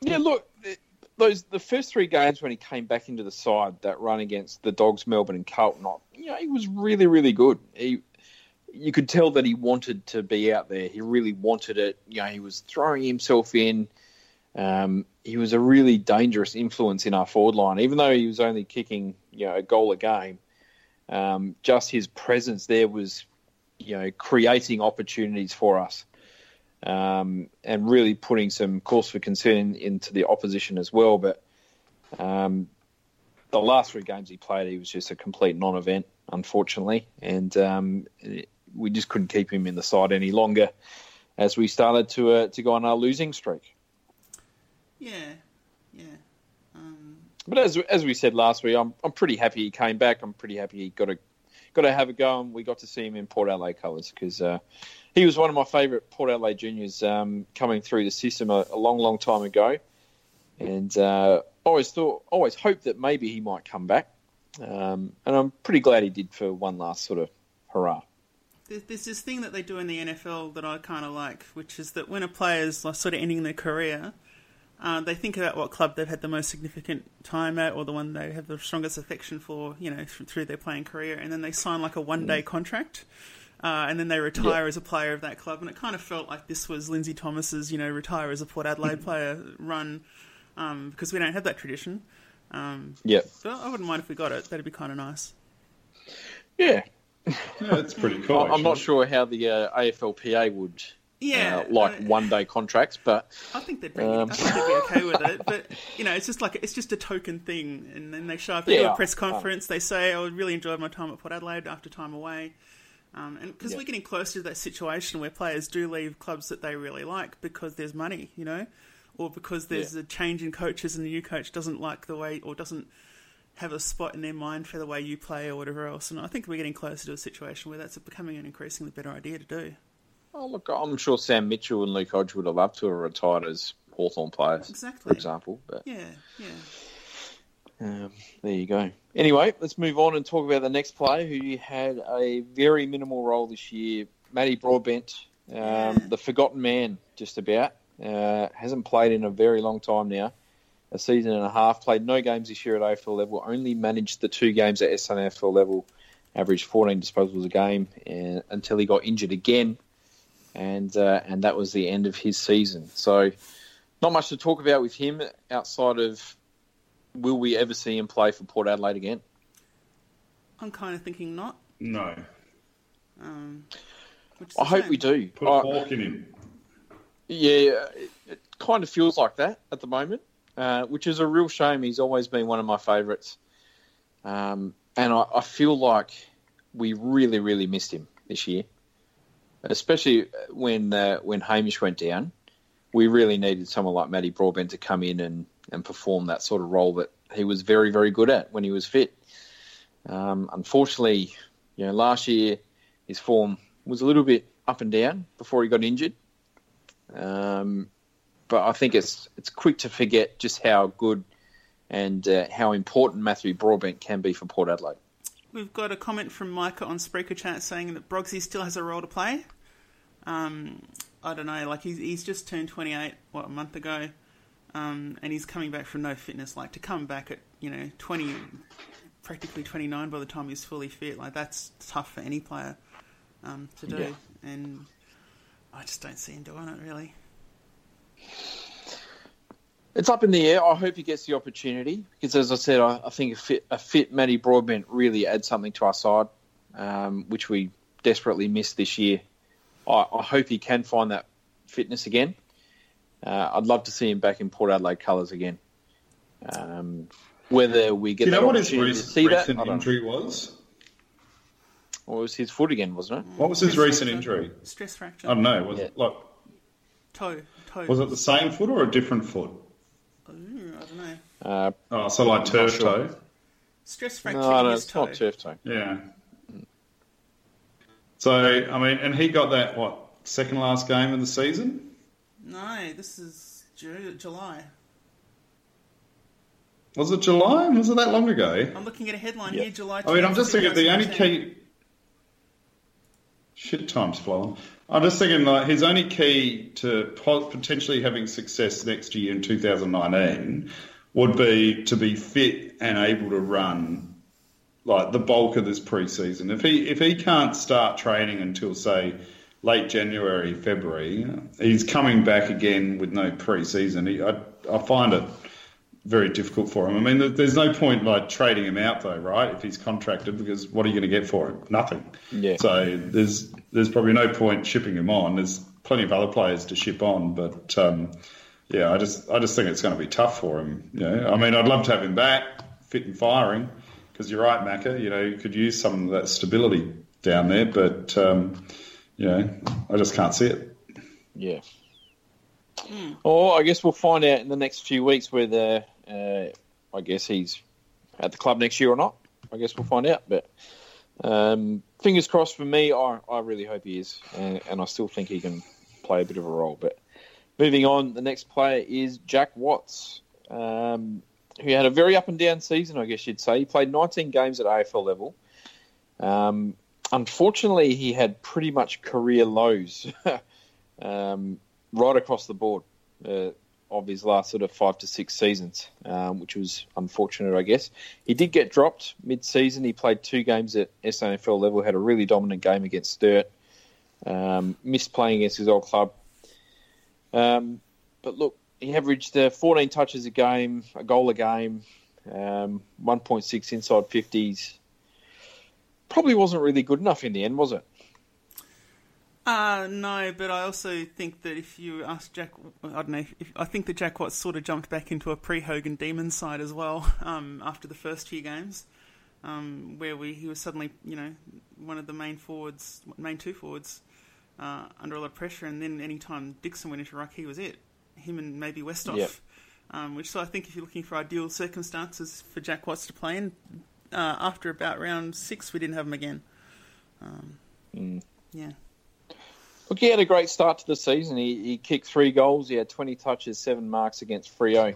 Yeah, look, th- those the first three games when he came back into the side, that run against the Dogs, Melbourne, and Carlton, you know, he was really, really good. He, you could tell that he wanted to be out there. He really wanted it. You know, he was throwing himself in. Um, he was a really dangerous influence in our forward line, even though he was only kicking, you know, a goal a game. Um, just his presence there was, you know, creating opportunities for us um, and really putting some cause for concern into the opposition as well. But um, the last three games he played, he was just a complete non-event, unfortunately, and um, we just couldn't keep him in the side any longer as we started to uh, to go on our losing streak. yeah, yeah. Um, But as as we said last week, I'm I'm pretty happy he came back. I'm pretty happy he got a got to have a go, and we got to see him in Port Adelaide colours because uh, he was one of my favourite Port Adelaide juniors um, coming through the system a, a long, long time ago, and uh, always thought, always hoped that maybe he might come back, um, and I'm pretty glad he did for one last sort of hurrah. There's, there's this thing that they do in the NFL that I kind of like, which is that when a player's like, sort of ending their career, uh, they think about what club they've had the most significant time at, or the one they have the strongest affection for, you know, th- through their playing career, and then they sign like a one-day contract, uh, and then they retire as a player of that club. And it kind of felt like this was Lindsay Thomas's, you know, retire as a Port Adelaide player run, um, because we don't have that tradition. Um, Yeah, so I wouldn't mind if we got it. That'd be kind of nice. yeah. Yeah, that's pretty cool. I- I'm not sure how the uh, AFLPA would Yeah, uh, like uh, one day contracts, but I think they'd bring Um, it. I think they'd be okay with it. But you know, it's just like it's just a token thing. And then they show up, at Yeah. a press conference. They say, "I really enjoyed my time at Port Adelaide after time away." Um, and because Yeah. we're getting closer to that situation where players do leave clubs that they really like because there's money, you know, or because there's Yeah. a change in coaches and the new coach doesn't like the way or doesn't have a spot in their mind for the way you play or whatever else. And I think we're getting closer to a situation where that's becoming an increasingly better idea to do. Oh, look, I'm sure Sam Mitchell and Luke Hodge would have loved to have retired as Hawthorn players, Exactly. for example. But Yeah, yeah. Um, there you go. Anyway, let's move on and talk about the next player who had a very minimal role this year, Matty Broadbent, um, Yeah. the forgotten man, just about. Uh, hasn't played in a very long time now, a season and a half. Played no games this year at AFL level. Only managed the two games at SANFL level. Averaged 14 disposals a game and, until he got injured again, and uh, and that was the end of his season. So, not much to talk about with him outside of will we ever see him play for Port Adelaide again? I'm kind of thinking not. No. Um, which is hope shame. we do. Put a I- fork in him. yeah, it, it kind of feels like that at the moment, uh, which is a real shame. He's always been one of my favourites, um, and I, I feel like we really, really missed him this year, especially when uh, when Hamish went down. We really needed someone like Matty Broadbent to come in and, and perform that sort of role that he was very, very good at when he was fit. Um, unfortunately, you know, last year his form was a little bit up and down before he got injured. Um, but I think it's it's quick to forget just how good and uh, how important Matthew Broadbent can be for Port Adelaide. We've got a comment from Micah on Spreaker Chat saying that Brogsy still has a role to play. Um, I don't know, like he's, he's just turned 28, what, a month ago, um, and he's coming back from no fitness. Like to come back at, you know, 20, practically 29 by the time he's fully fit, like that's tough for any player um, to do. Yeah. And I just don't see him doing it, really. It's up in the air. I hope he gets the opportunity because, as I said, I, I think a fit, a fit Matty Broadbent really adds something to our side, um, which we desperately missed this year. I, I hope he can find that fitness again. Uh, I'd love to see him back in Port Adelaide colours again. Um, whether we get Do you know what his opportunity to recent, that, recent injury was? Well, it was his foot again, wasn't it? What was his Stress recent fracture. injury? Stress fracture. I don't know. Was Yeah. it like Toe. Toe. Was it the same foot or a different foot? Ooh, I don't know. Uh, Oh, so like turf sure. toe. Stress fracture no, no, his it's toe. not turf toe. Yeah. So I mean, and he got that what second last game of the season? No, this is Ju- July. Was it July? Was it that long ago? I'm looking at a headline Yeah. here, July. I mean, I'm just thinking the only key. Shit, time's flowing. I'm just thinking like his only key to potentially having success next year in 2019 would be to be fit and able to run like the bulk of this preseason. If he if he can't start training until say late January, February, he's coming back again with no preseason. He, I, I find it very difficult for him. I mean, there's no point like trading him out though, right? If he's contracted, because what are you going to get for him? Nothing. Yeah. So there's there's probably no point shipping him on. There's plenty of other players to ship on, but um, yeah, I just I just think it's going to be tough for him. You know, I mean, I'd love to have him back, fit and firing, because you're right, Macca. You know, you could use some of that stability down there, but um, you know, I just can't see it. Yeah. Oh, I guess we'll find out in the next few weeks whether uh, I guess he's at the club next year or not. I guess we'll find out. But um, fingers crossed for me. I, I really hope he is, and, and I still think he can play a bit of a role. But moving on, the next player is Jack Watts, um, who had a very up and down season. I guess you'd say he played 19 games at AFL level. Um, unfortunately, he had pretty much career lows. um, right across the board uh, of his last sort of five to six seasons, um, which was unfortunate, I guess. He did get dropped mid-season. He played two games at SANFL level, had a really dominant game against Sturt, um, missed playing against his old club. Um, but look, he averaged uh, 14 touches a game, a goal a game, um, 1.6 inside 50s. Probably wasn't really good enough in the end, was it? Uh, no, but I also think that if you ask Jack, I don't know, if, I think that Jack Watts sort of jumped back into a pre-Hogan Demons side as well um, after the first few games, um, where we, he was suddenly, you know, one of the main forwards, main two forwards, uh, under a lot of pressure, and then any time Dixon went into ruck, he was it. Him and maybe Westhoff. Yep. Um, which so I think if you're looking for ideal circumstances for Jack Watts to play in, uh, after about round six, we didn't have him again. Um, Yeah. Look, he had a great start to the season. He, he kicked three goals. He had 20 touches, seven marks against Freo.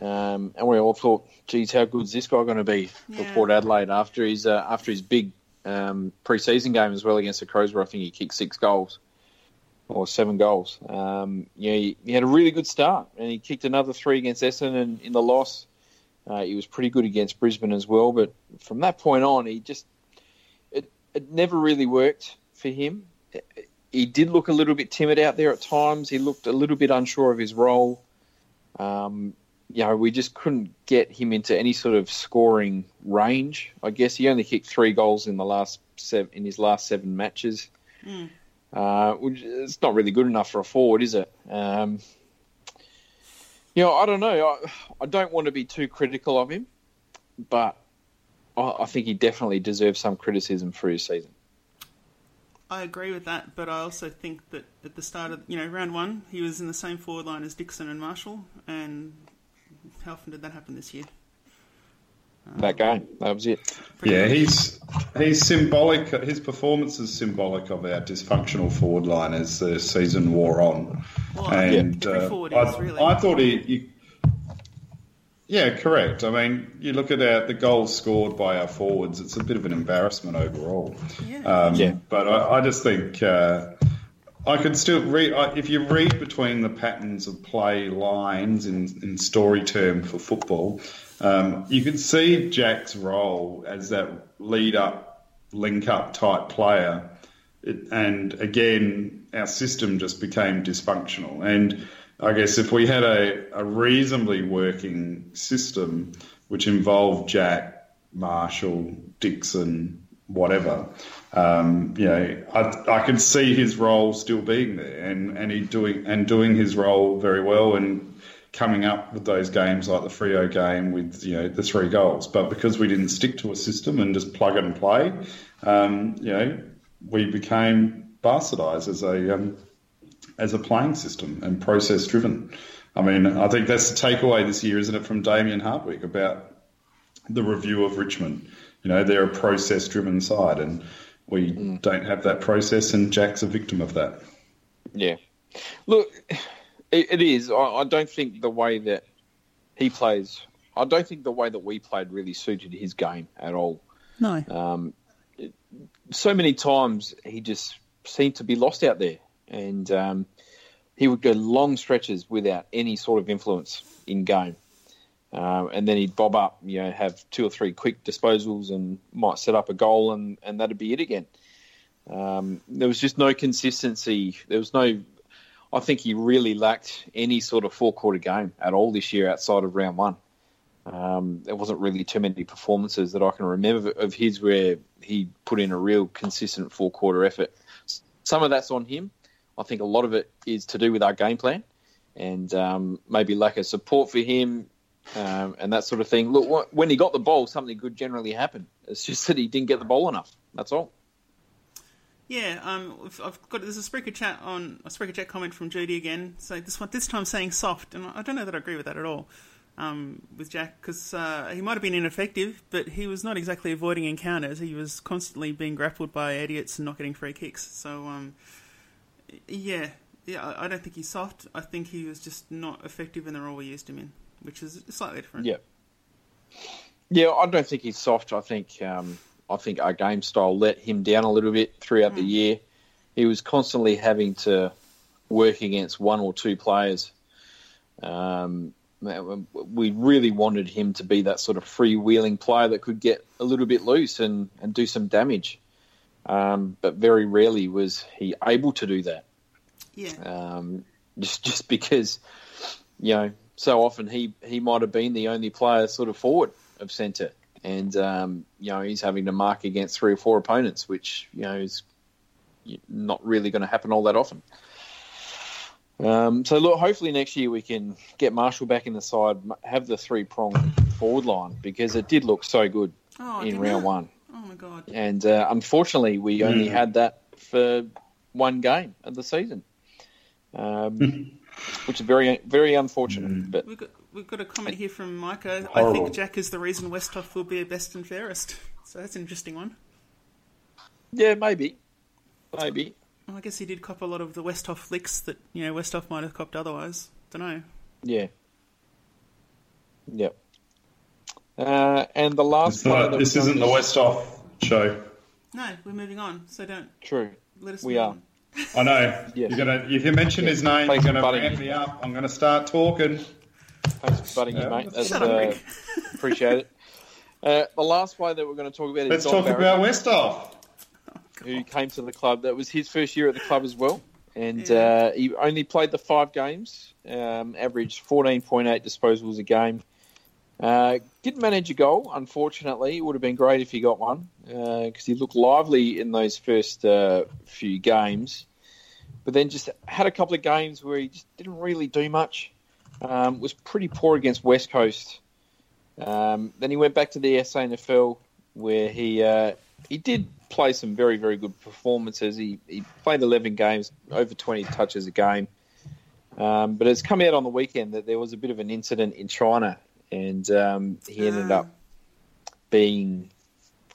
Um, and we all thought, geez, how good is this guy going to be for Yeah. Port Adelaide after his uh, after his big um, pre-season game as well against the Crows, where I think he kicked six goals or seven goals. Um, yeah, he, he had a really good start, and he kicked another three against Essendon in the loss. Uh, he was pretty good against Brisbane as well, but from that point on, he just it, it never really worked for him he did look a little bit timid out there at times. He looked a little bit unsure of his role. Um, you know, we just couldn't get him into any sort of scoring range. I guess he only kicked three goals in the last seven, in his last seven matches. Uh, it's not really good enough for a forward, is it? Um, you know, I don't know. I, I don't want to be too critical of him, but I, I think he definitely deserves some criticism for his season. I agree with that, but I also think that at the start of you know round one, he was in the same forward line as Dixon and Marshall, and how often did that happen this year? That game, that was it. Yeah, he's he's symbolic. His performance is symbolic of our dysfunctional forward line as the season wore on. Well, and every uh, I, really. I thought he, he. Yeah, correct. I mean, you look at our, the goals scored by our forwards; it's a bit of an embarrassment overall. Yeah. Um, Yeah. But I, I just think uh, I could still read. I, if you read between the patterns of play lines in, in story term for football, um, you can see Jack's role as that lead up, link up type player. It, and again, our system just became dysfunctional. And I guess if we had a, a reasonably working system, which involved Jack, Marshall, Dixon, whatever, um, you know, I, I could see his role still being there, and and he doing and doing his role very well, and coming up with those games like the Freo game with you know the three goals. But because we didn't stick to a system and just plug it and play, um, you know, we became bastardised as a um, as a playing system and process driven. I mean, I think that's the takeaway this year, isn't it, from Damien Hardwick about the review of Richmond. You know, they're a process driven side, and we mm. don't have that process, and Jack's a victim of that. Yeah. Look, it, it is. I, I don't think the way that he plays, I don't think the way that we played really suited his game at all. No. Um, so many times he just seemed to be lost out there, and um, he would go long stretches without any sort of influence in game. Um, and then he'd bob up, you know, have two or three quick disposals and might set up a goal, and, and that'd be it again. Um, there was just no consistency. There was no. I think he really lacked any sort of four quarter game at all this year outside of round one. Um, there wasn't really too many performances that I can remember of his where he put in a real consistent four quarter effort. Some of that's on him. I think a lot of it is to do with our game plan and um, maybe lack of support for him um, and that sort of thing. Look, when he got the ball, something good generally happened. It's just that he didn't get the ball enough. That's all. Yeah, um, I've got there's a Spreaker chat on a Spreaker chat comment from Judy again. So this one, this time saying soft, and I don't know that I agree with that at all um, with Jack because uh, he might have been ineffective, but he was not exactly avoiding encounters. He was constantly being grappled by idiots and not getting free kicks. So, um, yeah, yeah, I don't think he's soft. I think he was just not effective in the role we used him in, which is slightly different. Yeah, yeah, I don't think he's soft. I think um, I think our game style let him down a little bit throughout mm. the hmm. year. He was constantly having to work against one or two players. Um, we really wanted him to be that sort of freewheeling player that could get a little bit loose and, and do some damage. Um, but very rarely was he able to do that. Yeah. Um, just just because, you know, so often he, he might have been the only player sort of forward of centre. And, um, you know, he's having to mark against three or four opponents, which, you know, is not really going to happen all that often. Um, so look, hopefully next year we can get Marshall back in the side, have the three prong forward line because it did look so good oh, in round one. Oh my god! And uh, unfortunately, we only had that for one game of the season, um, which is very very unfortunate. Mm. But we've got, we've got a comment here from Micah. I think Jack is the reason Westhoff will be a best and fairest. So that's an interesting one. Yeah, maybe, maybe. Well, I guess he did cop a lot of the Westhoff flicks that you know Westhoff might have copped otherwise. Don't know. Yeah. Yep. Uh, and the last one. this isn't the Westhoff show. No, we're moving on. So don't. True. Let us. We are. On. I know. You're gonna. If you mention his name, Thanks you're gonna ramp me up. I'm gonna start talking. Thanks for butting yeah. mate. That's, uh, appreciate it. Uh, the last player that we're going to talk about is Let's Dom talk Barry. about Westhoff who came to the club. That was his first year at the club as well. And yeah. uh, he only played the five games, um, averaged 14.8 disposals a game. Uh, didn't manage a goal, unfortunately. It would have been great if he got one because uh, he looked lively in those first uh, few games. But then just had a couple of games where he just didn't really do much. Um, was pretty poor against West Coast. Um, then he went back to the SA SANFL where he uh, he did play some very, very good performances. He, he played 11 games, over 20 touches a game. Um, but it's come out on the weekend that there was a bit of an incident in China, and um, he ended up being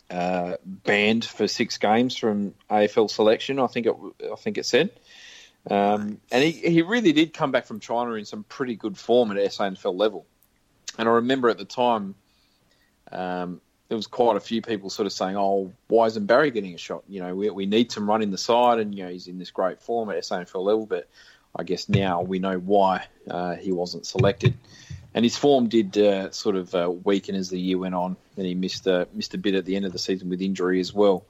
uh, banned for six games from AFL selection. I think it, I think it said. Um, and he, he really did come back from China in some pretty good form at SANFL level. And I remember at the time, um, there was quite a few people sort of saying, "Oh, why isn't Barry getting a shot? You know, we, we need some run in the side, and you know he's in this great form at SANFL level." But I guess now we know why uh, he wasn't selected, and his form did uh, sort of uh, weaken as the year went on, and he missed uh, missed a bit at the end of the season with injury as well.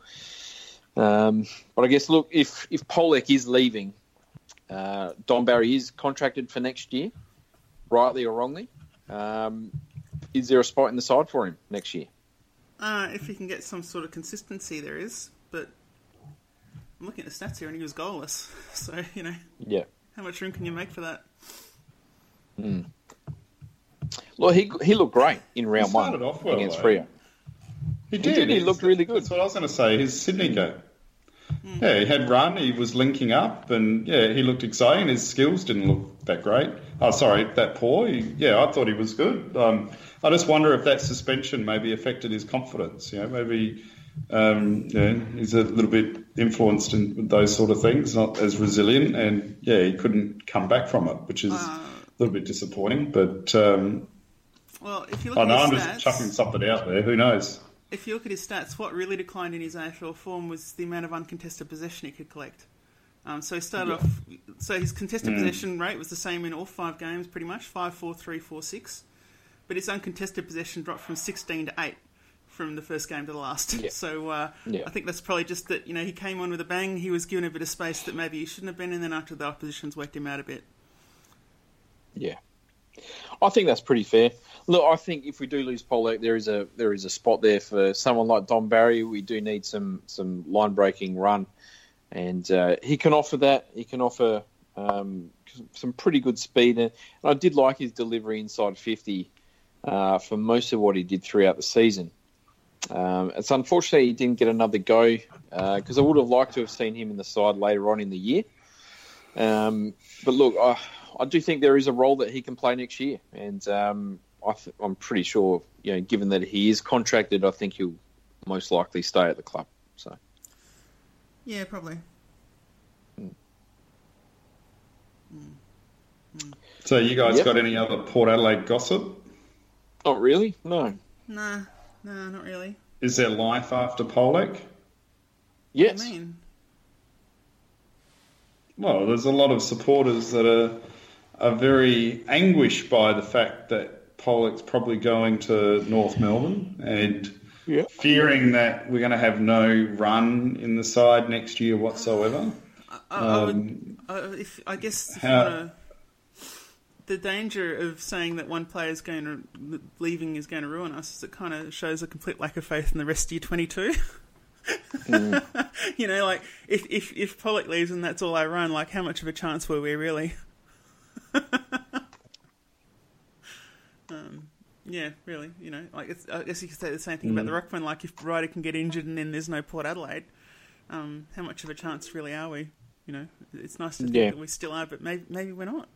Um, but I guess look, if if Polec is leaving, uh, Dom Barry is contracted for next year, rightly or wrongly. Um, is there a spot in the side for him next year? Uh, if he can get some sort of consistency, there is. But I'm looking at the stats here, and he was goalless. So you know, yeah. How much room can you make for that? Mm. Well, he he looked great in round one well, against Freo. He did. He, did. he looked really good. That's what I was going to say. His Sydney game. Yeah, he had run. He was linking up, and yeah, he looked exciting. His skills didn't look that great. Oh, sorry, that poor. He, yeah, I thought he was good. Um, I just wonder if that suspension maybe affected his confidence. You know, maybe um, yeah, he's a little bit influenced in with those sort of things, not as resilient, and yeah, he couldn't come back from it, which is a little bit disappointing. But um, Well, if you look I know I'm his just chucking something out there. Who knows? If you look at his stats, what really declined in his AFL form was the amount of uncontested possession he could collect. Um, so he started off. So his contested possession rate was the same in all five games, pretty much five, four, three, four, six. But his uncontested possession dropped from sixteen to eight from the first game to the last. Yeah. So uh, Yeah. I think that's probably just that you know he came on with a bang. He was given a bit of space that maybe he shouldn't have been, and then after the opposition's worked him out a bit. Yeah, I think that's pretty fair. Look, I think if we do lose Polec, there is a there is a spot there for someone like Dom Barry. We do need some some line breaking run, and uh, he can offer that. He can offer um, some pretty good speed, and I did like his delivery inside fifty uh, for most of what he did throughout the season. Um, it's unfortunate he didn't get another go because I would have liked to have seen him in the side later on in the year. Um, but look, I, I do think there is a role that he can play next year, and um, I th- I'm pretty sure, you know, given that he is contracted, I think he'll most likely stay at the club. So Yeah, probably. So you guys Yep. got any other Port Adelaide gossip? not really, no. Nah, nah, not really. Is there life after Polec? Yes, I mean, Well, there's a lot of supporters that are are very anguished by the fact that Polec's probably going to North Melbourne and Yeah. fearing that we're going to have no run in the side next year whatsoever. I, I would, Um, uh, if I guess if how- you wanna, the danger of saying that one player is going to leaving is going to ruin us is it kind of shows a complete lack of faith in the rest of your 22. you know, like if, if if Polec leaves and that's all I run, like how much of a chance were we really? um, yeah, really. You know, like it's, I guess you could say the same thing about the ruckman. Like if Ryder can get injured and then there's no Port Adelaide, um, how much of a chance really are we? You know, it's nice to think Yeah. that we still are, but maybe maybe we're not.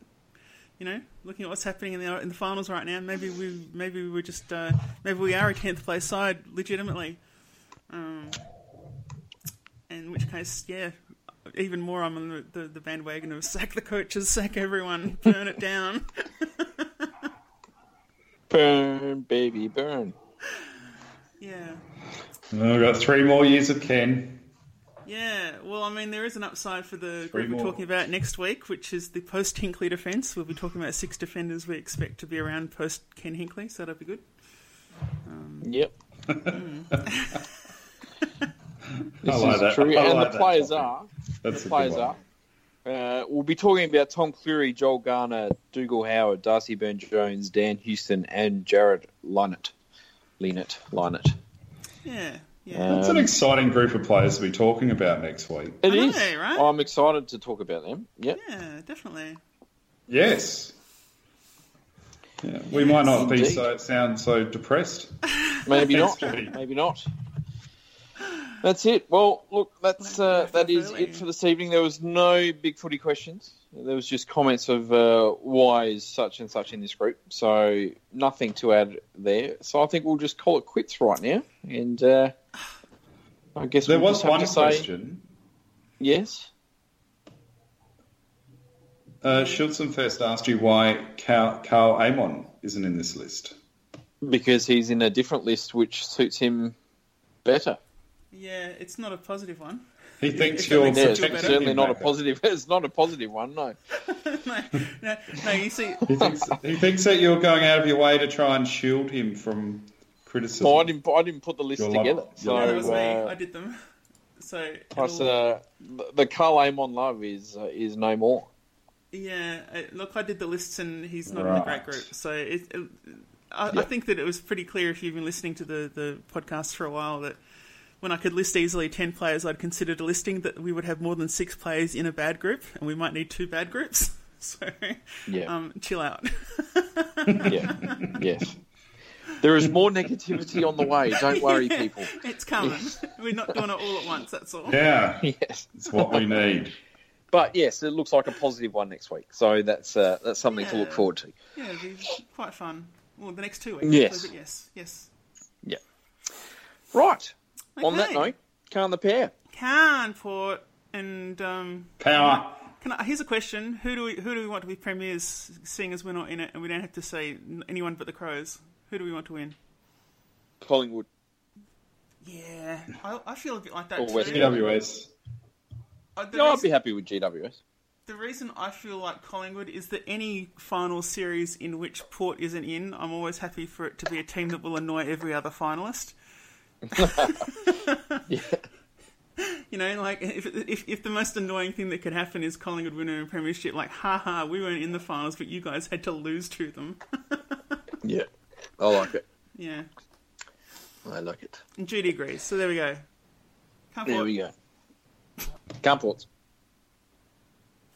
You know, looking at what's happening in the in the finals right now, maybe we maybe we were just uh, maybe we are a tenth place side legitimately. Um, in which case, yeah, even more I'm on the, the, the bandwagon of sack the coaches, sack everyone, burn it down. burn, baby, burn. yeah. Well, We've got three more years of Ken. Yeah, well, I mean, there is an upside for the Three group we're more. talking about next week, which is the post Hinkley defence. We'll be talking about six defenders we expect to be around post Ken Hinkley, so that'll be good. Um, yep. This I like is that. true, I and like the that players topic. are. That's the a players are. Uh, we'll be talking about Tom Clurey, Joel Garner, Dougal Howard, Darcy Byrne-Jones, Dan Houston, and Jarrod Lienert. Lienert. Lienert. Yeah, yeah. That's an exciting group of players to be talking about next week. It I know, is. right? I'm excited to talk about them. Yep. yeah, definitely. Yes. Yeah, we might not be so sound so depressed. Maybe not. Maybe not. That's it. Well, look, that's uh, that is it for this evening. There was no big footy questions. There was just comments of uh, why is such and such in this group. So nothing to add there. So I think we'll just call it quits right now. And uh, I guess There we'll was just have one to say question. yes. Uh, first asked you why Carl, Karl Amon isn't in this list. Because he's in a different list which suits him better. Yeah, it's not a positive one. He thinks if you're Yeah, it's feel protecting better. certainly him not a back. positive. It's not a positive one. No. no, no, no, you see, He thinks, he thinks that you're going out of your way to try and shield him from criticism. No, I didn't. I didn't put the list You're together. like- So no, that was me. uh, I did them. So, Plus, it'll- uh, the- the Karl Amon love is uh, is no more. Yeah, uh, look, I did the lists, and he's not in the great group. So it, it, I, I think that it was pretty clear if you've been listening to the the podcast for a while that when I could list easily ten players, I'd considered a listing that we would have more than six players in a bad group, and we might need two bad groups. So, Yeah. um, chill out. yeah. Yes. There is more negativity on the way. Don't worry, people. It's coming. We're not doing it all at once. That's all. Yeah, Yes. it's what we need. But yes, it looks like a positive one next week. So that's uh, that's something to look forward to. Yeah, it'd be quite fun. Well, the next two weeks. Yes. actually, But yes, yes. Right. On that Okay. note, can the pair. Can Port and um, Power. Can I, here's a question: Who do we who do we want to be premiers, seeing as we're not in it, and we don't have to say anyone but the Crows? Who do we want to win? Collingwood. Yeah, I, I feel a bit like that Or too. GWS. Uh, the, No, I'd be happy with GWS. the reason I feel like Collingwood is that any final series in which Port isn't in, I'm always happy for it to be a team that will annoy every other finalist. Yeah. You know, like if, if if the most annoying thing that could happen is Collingwood winning a premiership, like haha, we weren't in the finals, but you guys had to lose to them. Yeah. I like it. yeah, I like it. and Judy agrees. So there we go. Can't There Port. we go. Camports.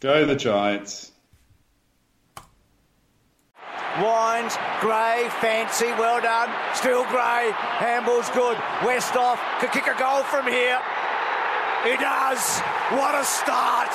Go the Giants. Wines, Gray, fancy, well done. Still Gray, handball's good. Westhoff could kick a goal from here. He does. What a start.